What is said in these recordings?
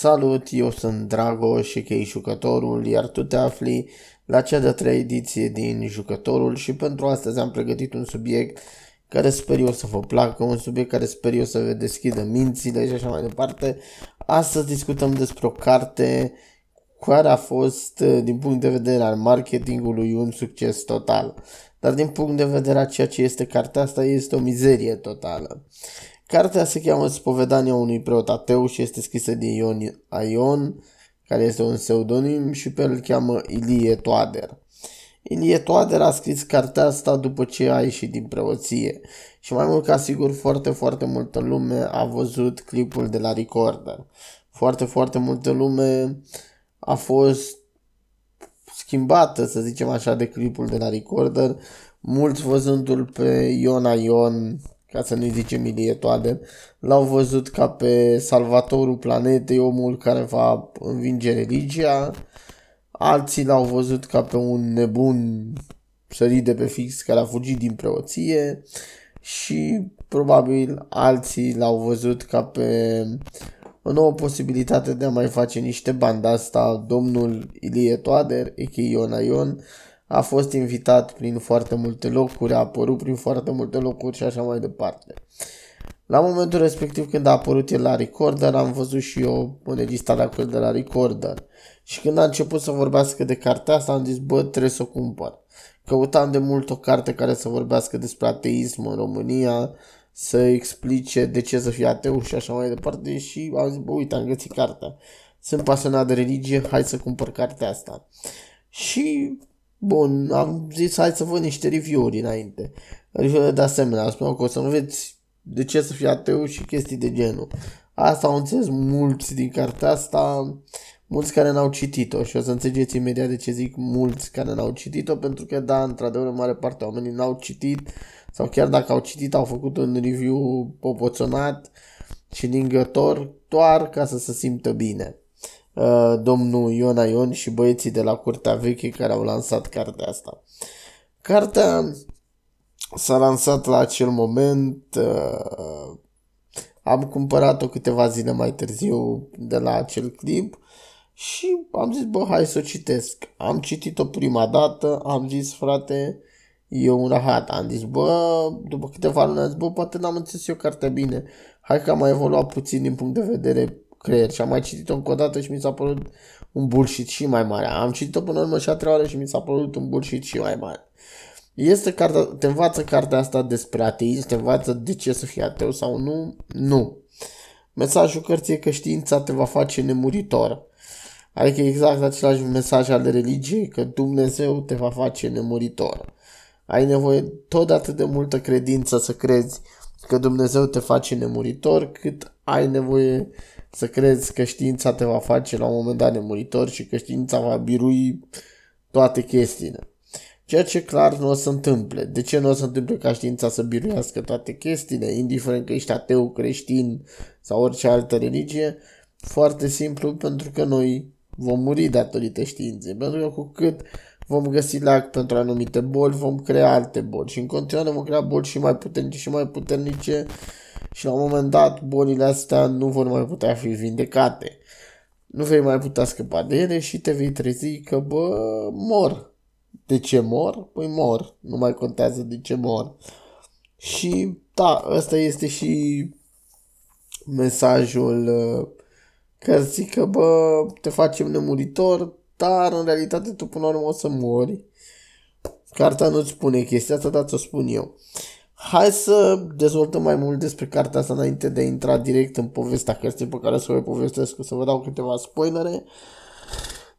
Salut, eu sunt Drago și chei jucătorul, iar tu te afli la cea de-a treia ediție din jucătorul și pentru astăzi am pregătit un subiect care sper eu să vă placă, un subiect care sper eu să vă deschidă mințile și așa mai departe. Astăzi discutăm despre o carte care a fost, din punct de vedere al marketingului, un succes total. Dar din punct de vedere a ceea ce este cartea asta, este o mizerie totală. Cartea se cheamă Spovedania unui preot ateu și este scrisă de Ion Aion, care este un pseudonim și pe el îl cheamă Ilie Toader. Ilie Toader a scris cartea asta după ce a ieșit din preoție și mai mult ca sigur foarte, foarte multă lume a văzut clipul de la Recorder. Foarte, foarte multă lume a fost schimbată, să zicem așa, de clipul de la Recorder, mulți văzându-l pe Iona Ion ca să nu-i zicem Ilie Toader, l-au văzut ca pe salvatorul planetei, omul care va învinge religia, alții l-au văzut ca pe un nebun sărit de pe fix care a fugit din preoție și probabil alții l-au văzut ca pe o nouă posibilitate de a mai face niște bani. asta domnul Ilie Toader, a.k.a. Iona Ion, a fost invitat prin foarte multe locuri, a apărut prin foarte multe locuri și așa mai departe. La momentul respectiv când a apărut el la Recorder, am văzut și eu înregistrarea cu el de la Recorder. Și când a început să vorbească de cartea asta, am zis, bă, trebuie să o cumpăr. Căutam de mult o carte care să vorbească despre ateism în România, să explice de ce să fie ateu și așa mai departe și am zis, bă, uite, am găsit cartea. Sunt pasionat de religie, hai să cumpăr cartea asta. Și Bun, am zis hai să văd niște review-uri înainte. Review de asemenea, am spus că o să nu veți de ce să fie ateu și chestii de genul. Asta au înțeles mulți din cartea asta, mulți care n-au citit-o și o să înțelegeți imediat de ce zic mulți care n-au citit-o, pentru că da, într-adevăr, în mare parte oamenii n-au citit sau chiar dacă au citit, au făcut un review popoțonat și lingător doar ca să se simtă bine. Uh, domnul Iona Ion și băieții de la Curtea Veche care au lansat cartea asta. Cartea s-a lansat la acel moment, uh, am cumpărat-o câteva zile mai târziu de la acel clip și am zis, bă, hai să o citesc. Am citit-o prima dată, am zis, frate, e un rahat. Am zis, bă, după câteva luni, am zis, bă, poate n-am înțeles eu cartea bine. Hai că am mai evoluat puțin din punct de vedere creier și am mai citit-o încă o dată și mi s-a părut un bullshit și mai mare. Am citit-o până în urmă și a treia oară și mi s-a părut un bullshit și mai mare. Este cartea, te învață cartea asta despre ateism, te învață de ce să fii ateu sau nu? Nu. Mesajul cărții e că știința te va face nemuritor. Adică exact același mesaj al religiei, că Dumnezeu te va face nemuritor. Ai nevoie tot de atât de multă credință să crezi că Dumnezeu te face nemuritor, cât ai nevoie să crezi că știința te va face la un moment dat nemuritor și că știința va birui toate chestiile. Ceea ce clar nu o să întâmple. De ce nu o să întâmple ca știința să biruiască toate chestiile, indiferent că ești ateu, creștin sau orice altă religie? Foarte simplu, pentru că noi vom muri datorită științei. Pentru că cu cât vom găsi lac pentru anumite boli, vom crea alte boli și în continuare vom crea boli și mai puternice și mai puternice și la un moment dat bolile astea nu vor mai putea fi vindecate. Nu vei mai putea scăpa de ele și te vei trezi că, bă, mor. De ce mor? Păi mor. Nu mai contează de ce mor. Și, da, ăsta este și mesajul uh, că zic că, bă, te facem nemuritor, dar în realitate tu până la urmă o să mori. Cartea nu-ți spune chestia asta, dar ți-o spun eu. Hai să dezvoltăm mai mult despre cartea asta înainte de a intra direct în povestea cărții pe care să vă povestesc, să vă dau câteva spoilere.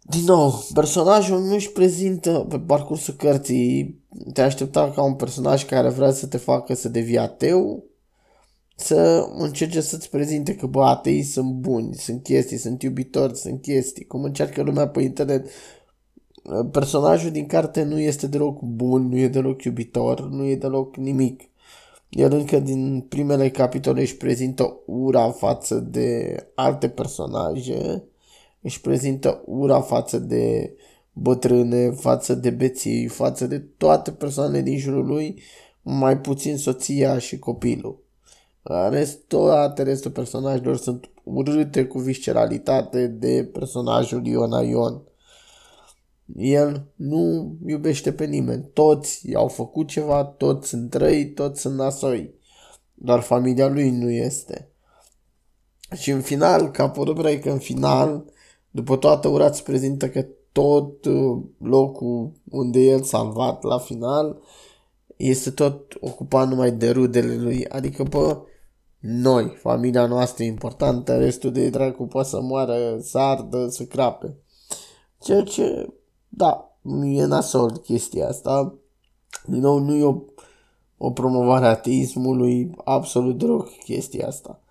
Din nou, personajul nu își prezintă pe parcursul cărții, te aștepta ca un personaj care vrea să te facă să devii ateu, să încerce să-ți prezinte că bă, atei sunt buni, sunt chestii, sunt iubitori, sunt chestii, cum încearcă lumea pe internet. Personajul din carte nu este deloc bun, nu e deloc iubitor, nu e deloc nimic. El încă din primele capitole își prezintă ura față de alte personaje, își prezintă ura față de bătrâne, față de beții, față de toate persoanele din jurul lui, mai puțin soția și copilul. Restul, toate restul personajelor sunt urâte cu visceralitate de personajul Iona Ion. El nu iubește pe nimeni. Toți i-au făcut ceva, toți sunt răi, toți sunt nasoi. Doar familia lui nu este. Și în final, ca că în final, după toată ura, îți prezintă că tot uh, locul unde el salvat la final este tot ocupat numai de rudele lui. Adică, bă, noi, familia noastră e importantă, restul de dracu poate să moară, să ardă, să crape. Ceea ce, da, e nasol chestia asta. Din nou, nu e o, o promovare a ateismului, absolut deloc chestia asta.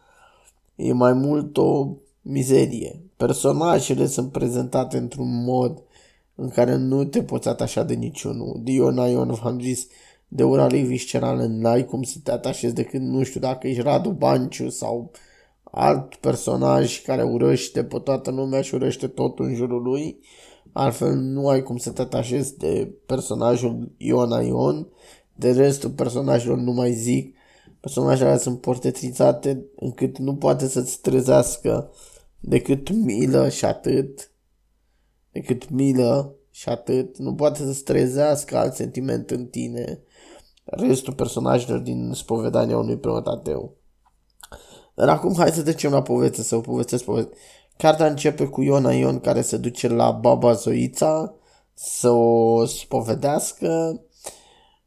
E mai mult o mizerie. Personajele sunt prezentate într-un mod în care nu te poți atașa de niciunul. Diona Ion, v-am zis, de ura lui viscerală n-ai cum să te atașezi decât, nu știu, dacă ești Radu Banciu sau alt personaj care urăște pe toată lumea și urăște tot în jurul lui. Altfel nu ai cum să te atașezi de personajul Iona Ion. De restul personajelor nu mai zic. Personajele sunt portretizate încât nu poate să-ți trezească decât milă și atât. Decât milă și atât. Nu poate să-ți trezească alt sentiment în tine restul personajelor din spovedania unui preot ateu. Dar acum hai să trecem la poveste, să o povestesc poveste. Cartea începe cu Iona Ion care se duce la baba Zoița să o spovedească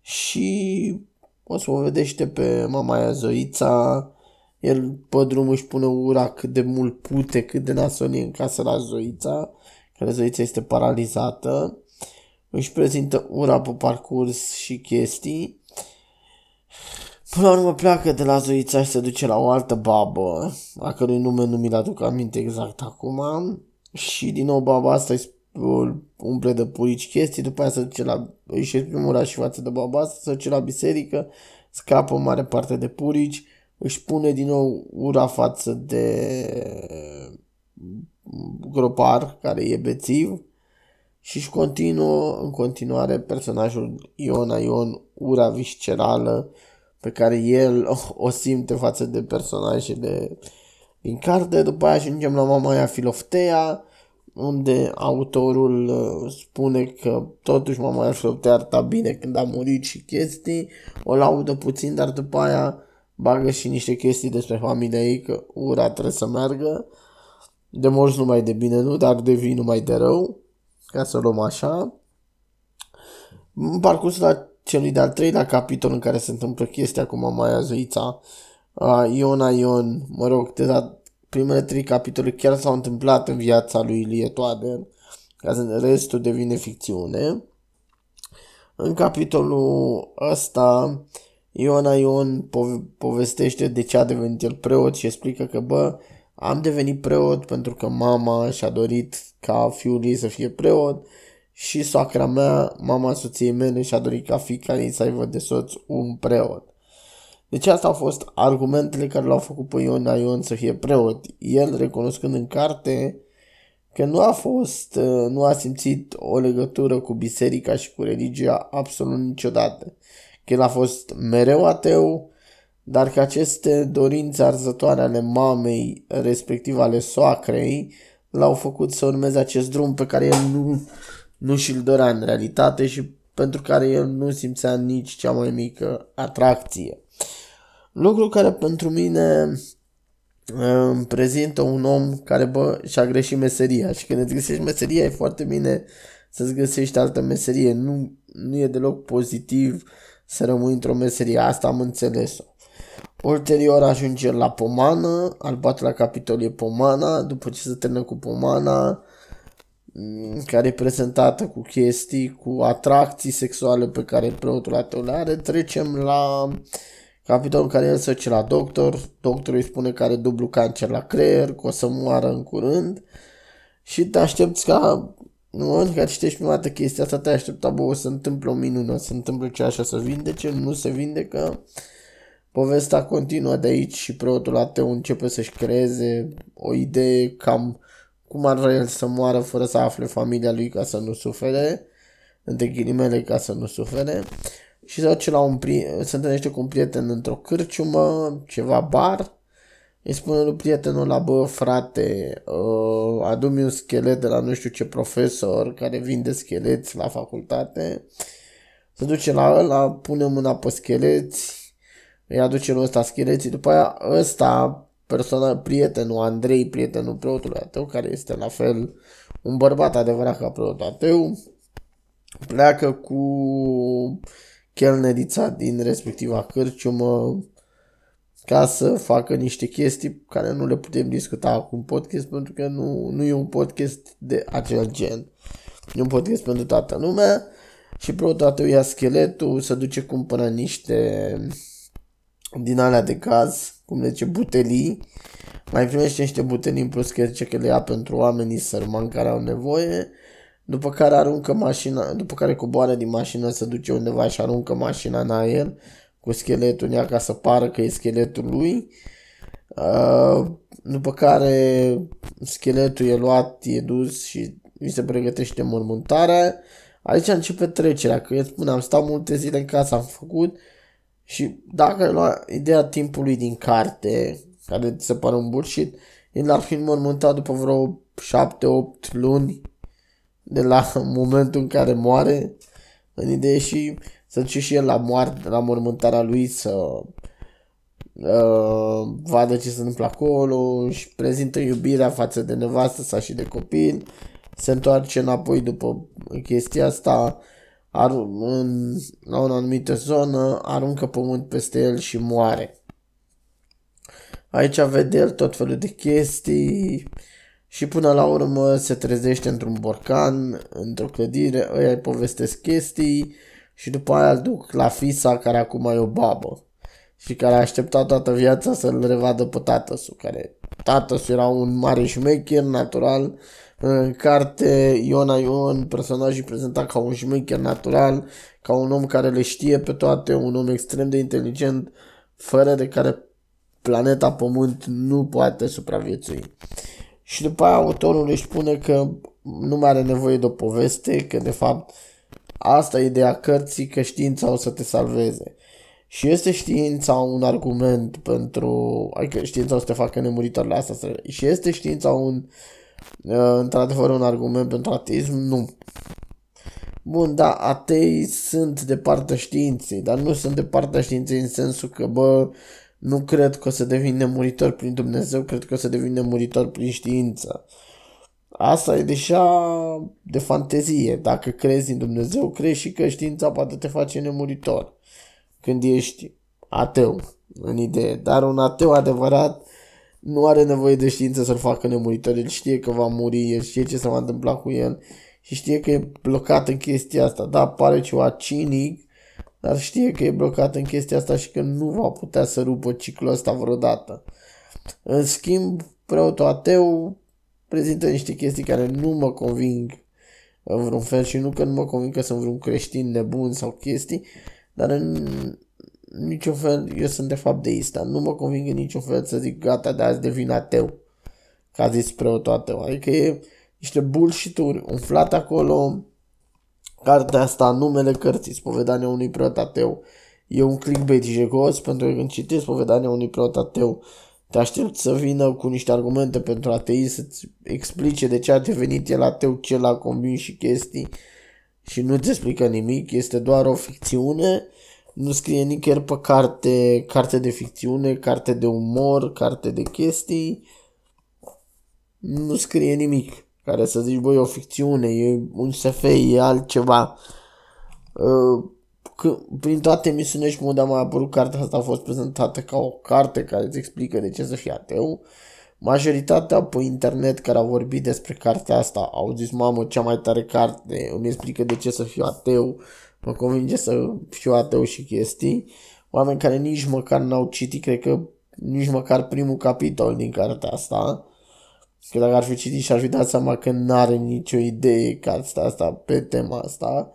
și o spovedește pe mama aia Zoița. El pe drum își pune ura cât de mult pute, cât de nasolie în casă la Zoița, care Zoița este paralizată. Își prezintă ura pe parcurs și chestii Până la urmă pleacă de la Zoița și se duce la o altă babă, a cărui nume nu mi-l aduc aminte exact acum. Și din nou baba asta îi umple de purici chestii, după aia se duce la, își exprime și față de baba asta, se duce la biserică, scapă mare parte de purici, își pune din nou ura față de gropar, care e bețiv, și își continuă în continuare personajul Iona Ion, ura viscerală, pe care el o simte față de personajele din carte. După aia ajungem la mama aia Filoftea, unde autorul uh, spune că totuși mama aia Filoftea arăta bine când a murit și chestii, o laudă puțin, dar după aia bagă și niște chestii despre familia ei, că ura trebuie să meargă. De morți numai de bine, nu, dar de vin numai de rău, ca să luăm așa. În parcursul la celui de-al treilea capitol în care se întâmplă chestia cu Mamaia Zoița, uh, Iona Ion, mă rog, deja primele trei capitole chiar s-au întâmplat în viața lui Ilie Toader, ca restul devine ficțiune. În capitolul ăsta, Iona Ion pove- povestește de ce a devenit el preot și explică că, bă, am devenit preot pentru că mama și-a dorit ca fiul ei să fie preot și soacra mea, mama soției mele, și-a dorit ca fica ei să aibă de soț un preot. Deci asta au fost argumentele care l-au făcut pe Ion Ion să fie preot. El recunoscând în carte că nu a fost, uh, nu a simțit o legătură cu biserica și cu religia absolut niciodată. Că el a fost mereu ateu, dar că aceste dorințe arzătoare ale mamei, respectiv ale soacrei, l-au făcut să urmeze acest drum pe care el nu nu și-l dorea în realitate și pentru care el nu simțea nici cea mai mică atracție. Lucru care pentru mine îmi prezintă un om care, bă, și-a greșit meseria și când îți găsești meseria e foarte bine să-ți găsești altă meserie. Nu, nu e deloc pozitiv să rămâi într-o meserie. Asta am înțeles-o. Ulterior ajunge la pomană, al patrulea capitol e pomana, după ce se termină cu pomana, Mm, care e prezentată cu chestii, cu atracții sexuale pe care preotul ateu le are, trecem la capitolul în care el se duce la doctor, doctorul îi spune că are dublu cancer la creier, că o să moară în curând. Și te aștepți ca în momentul în care citești prima dată chestia asta, te aștepta, bă, o să întâmple o minună, se întâmplă ce așa să vindece, nu se vindecă, povestea continuă de aici și preotul ateu începe să-și creeze o idee cam cum ar vrea el să moară fără să afle familia lui ca să nu sufere, între ghilimele ca să nu sufere. și se duce la un pri- se întâlnește cu un prieten într-o cârciumă, ceva bar, îi spune lui prietenul la bă, frate, uh, adu-mi un schelet de la nu știu ce profesor care vinde scheleți la facultate. Se duce la ăla, pune mâna pe scheleți, îi aduce lui ăsta scheleții, după aia ăsta, persoana, prietenul Andrei, prietenul preotului ateu, care este la fel un bărbat adevărat ca preotul ateu, pleacă cu chelnerița din respectiva cârciumă ca să facă niște chestii care nu le putem discuta acum podcast pentru că nu, nu e un podcast de acel gen. E un podcast pentru toată lumea și preotul ia scheletul, se duce cumpără niște din alea de gaz, cum le zice, butelii, mai primește niște butelii în plus că zice că le ia pentru oamenii sărmani care au nevoie, după care aruncă mașina, după care coboară din mașină, se duce undeva și aruncă mașina în aer, cu scheletul în ea ca să pară că e scheletul lui. Uh, după care scheletul e luat, e dus și mi se pregătește mormântarea. Aici începe trecerea, că eu spuneam, stau multe zile în casă, am făcut și dacă ai luat ideea timpului din carte, care ți se pare un bullshit, el ar fi înmormântat după vreo 7-8 luni de la momentul în care moare, în idee și să duce și el la moarte, la mormântarea lui să uh, vadă ce se întâmplă acolo și prezintă iubirea față de nevastă sa și de copil, se întoarce înapoi după chestia asta, ar, în, la o anumită zonă, aruncă pământ peste el și moare. Aici vede el tot felul de chestii și până la urmă se trezește într-un borcan, într-o clădire, ăia îi povestesc chestii, și după aia îl duc la fisa care acum e o babă și care a așteptat toată viața să-l revadă pe tatăsul, care tatăsul era un mare șmecher natural, în carte Iona Ion, personajul prezentat ca un șmecher natural, ca un om care le știe pe toate, un om extrem de inteligent, fără de care planeta Pământ nu poate supraviețui. Și după aia autorul își spune că nu mai are nevoie de o poveste, că de fapt Asta e ideea cărții că știința o să te salveze. Și este știința un argument pentru... Adică știința o să te facă nemuritor la asta. Și este știința un... Uh, într-adevăr un argument pentru ateism? Nu. Bun, da, atei sunt de partea științei, dar nu sunt de partea științei în sensul că, bă, nu cred că o să devin nemuritor prin Dumnezeu, cred că o să devin nemuritor prin știință. Asta e deja de fantezie. Dacă crezi în Dumnezeu, crezi și că știința poate te face nemuritor. Când ești ateu, în idee. Dar un ateu adevărat nu are nevoie de știință să-l facă nemuritor. El știe că va muri, el știe ce se va întâmpla cu el și știe că e blocat în chestia asta. Da, pare ceva cinic, dar știe că e blocat în chestia asta și că nu va putea să rupă ciclul ăsta vreodată. În schimb, preotul ateu prezintă niște chestii care nu mă conving în vreun fel și nu că nu mă conving că sunt vreun creștin nebun sau chestii, dar în niciun fel eu sunt de fapt deist, dar nu mă conving în niciun fel să zic gata de azi devin ateu, ca zis preotul ateu. Adică e niște bullshit-uri umflate acolo, cartea asta, numele cărții, spovedania unui preot ateu, e un clickbait jegos pentru că când citesc spovedania unui preot ateu, te aștept să vină cu niște argumente pentru ateist, să-ți explice de ce a devenit el ateu, ce l-a convins și chestii și nu-ți explică nimic, este doar o ficțiune, nu scrie nicăieri pe carte, carte de ficțiune, carte de umor, carte de chestii, nu scrie nimic care să zici, băi, o ficțiune, e un SF, e altceva. Uh, prin toate emisiunile și unde a mai apărut cartea asta a fost prezentată ca o carte care îți explică de ce să fii ateu. Majoritatea pe internet care au vorbit despre cartea asta au zis, mamă, cea mai tare carte, îmi explică de ce să fiu ateu, mă convinge să fiu ateu și chestii. Oameni care nici măcar n-au citit, cred că nici măcar primul capitol din cartea asta. Că dacă ar fi citit și ar fi dat seama că n-are nicio idee cartea asta pe tema asta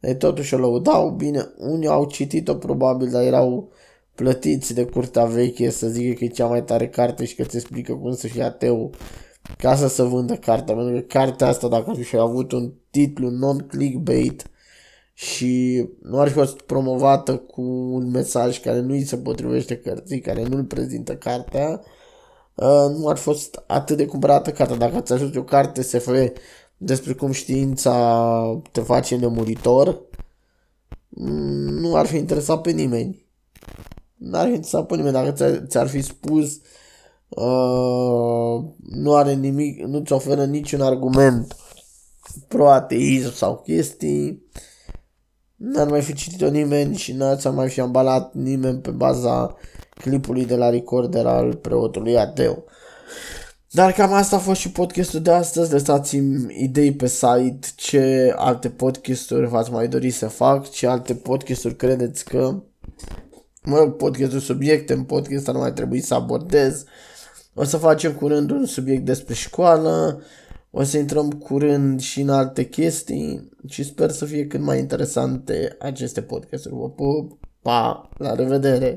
de totuși o lăudau, bine, unii au citit-o probabil, dar erau plătiți de curtea veche să zică că e cea mai tare carte și că îți explică cum să fii ateu ca să se vândă cartea, pentru că cartea asta, dacă ar fi avut un titlu non-clickbait și nu ar fi fost promovată cu un mesaj care nu îi se potrivește cărții, care nu îl prezintă cartea, uh, nu ar fi fost atât de cumpărată cartea. Dacă ați ajuns o carte SF despre cum știința te face nemuritor, mm, nu ar fi interesat pe nimeni. Nu ar fi interesat pe nimeni dacă ți-ar fi spus uh, nu are nimic, nu ți oferă niciun argument pro-ateism sau chestii, n-ar mai fi citit-o nimeni și n-ar mai fi ambalat nimeni pe baza clipului de la recorder al preotului ateu. Dar cam asta a fost și podcastul de astăzi. Lăsați-mi idei pe site ce alte podcasturi v-ați mai dori să fac, ce alte podcasturi credeți că mă podcastul subiecte, în podcast nu mai trebuie să abordez. O să facem curând un subiect despre școală, o să intrăm curând și în alte chestii și sper să fie cât mai interesante aceste podcasturi. Vă pup, pa, la revedere!